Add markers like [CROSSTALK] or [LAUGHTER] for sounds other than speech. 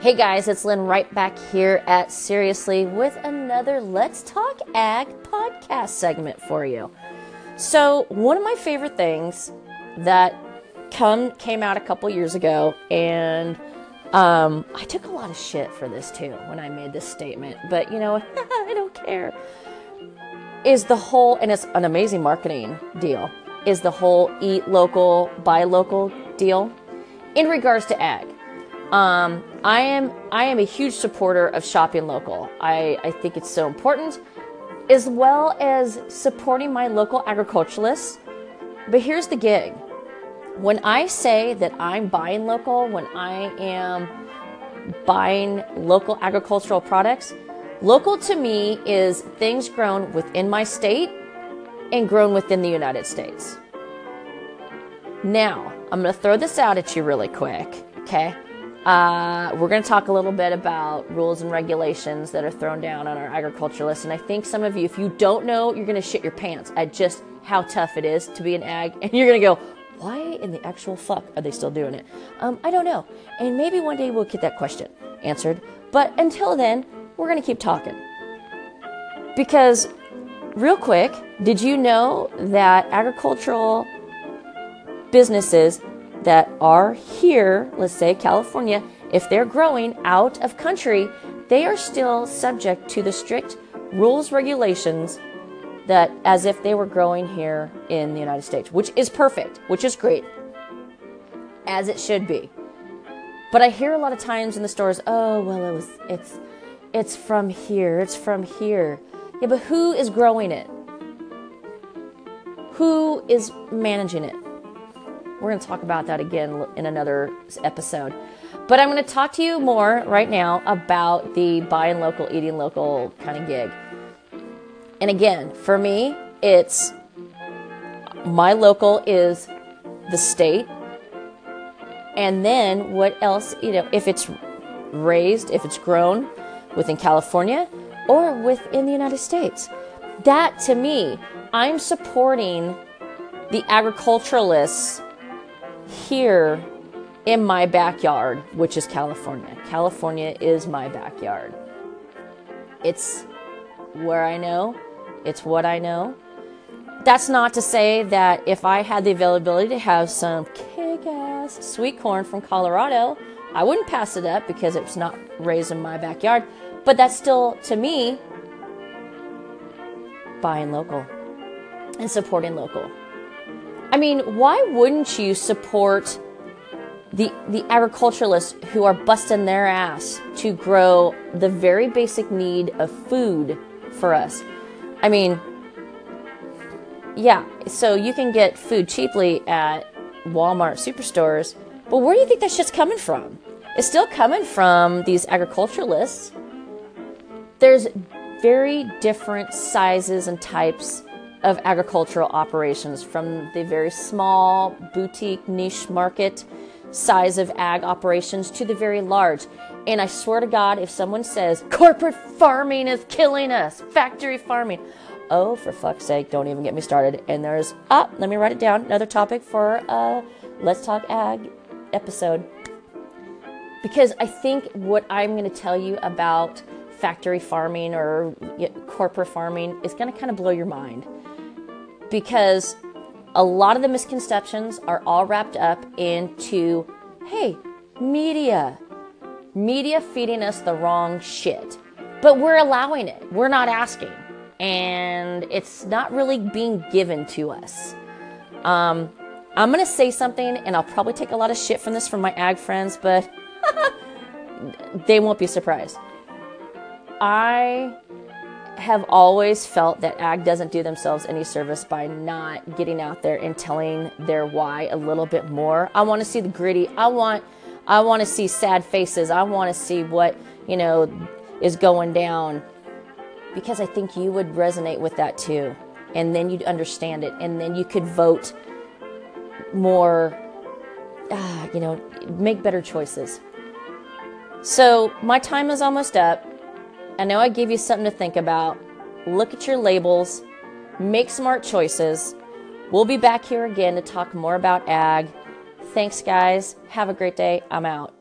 Hey guys, it's Lynn right back here at Seriously with another Let's Talk Ag podcast segment for you. So, one of my favorite things that come came out a couple years ago, and um, I took a lot of shit for this too when I made this statement, but you know, [LAUGHS] I don't care. Is the whole, and it's an amazing marketing deal, is the whole eat local, buy local deal in regards to ag. Um, I am I am a huge supporter of shopping local. I, I think it's so important, as well as supporting my local agriculturalists. But here's the gig. When I say that I'm buying local, when I am buying local agricultural products, local to me is things grown within my state and grown within the United States. Now, I'm going to throw this out at you really quick, okay? Uh, we're going to talk a little bit about rules and regulations that are thrown down on our agriculturalists. And I think some of you, if you don't know, you're going to shit your pants at just how tough it is to be an ag. [LAUGHS] And you're going to go, why in the actual fuck are they still doing it? Um, I don't know. And maybe one day we'll get that question answered. But until then, we're going to keep talking. Because, real quick, did you know that agricultural businesses that are here, let's say California, if they're growing out of country, they are still subject to the strict rules, regulations that as if they were growing here in the United States, which is perfect, which is great, as it should be. But I hear a lot of times in the stores, oh, well, it was, it's, it's from here, it's from here. Yeah, but who is growing it? Who is managing it? We're going to talk about that again in another episode. But I'm going to talk to you more right now about the buying local, eating local kind of gig. And again, for me, it's my local is the state. And then what else, you know, if it's raised, if it's grown within California or within the United States. That to me, I'm supporting the agriculturalists here in my backyard, which is California. California is my backyard. It's where I know, it's what I know. That's not to say that if I had the availability to have some kick ass sweet corn from Colorado, I wouldn't pass it up because it's not raised in my backyard. But that's still, to me, buying local and supporting local. I mean, why wouldn't you support the the agriculturalists who are busting their ass to grow the very basic need of food for us? I mean, yeah, so you can get food cheaply at Walmart superstores, but where do you think that shit's coming from? It's still coming from these agriculturalists. There's very different sizes and types of agricultural operations from the very small boutique niche market size of ag operations to the very large. And I swear to God, if someone says corporate farming is killing us, factory farming, oh, for fuck's sake, don't even get me started. And there's, ah, let me write it down, another topic for a Let's Talk Ag episode. Because I think what I'm going to tell you about factory farming or corporate farming is going to kind of blow your mind because a lot of the misconceptions are all wrapped up into hey, media. Media feeding us the wrong shit. But we're allowing it, we're not asking. And it's not really being given to us. Um, I'm going to say something, and I'll probably take a lot of shit from this from my ag friends, but [LAUGHS] they won't be surprised. I have always felt that ag doesn't do themselves any service by not getting out there and telling their why a little bit more. I want to see the gritty. I want I want to see sad faces. I want to see what, you know, is going down because I think you would resonate with that too. And then you'd understand it and then you could vote more uh, you know, make better choices. So, my time is almost up. I know I gave you something to think about. Look at your labels, make smart choices. We'll be back here again to talk more about ag. Thanks, guys. Have a great day. I'm out.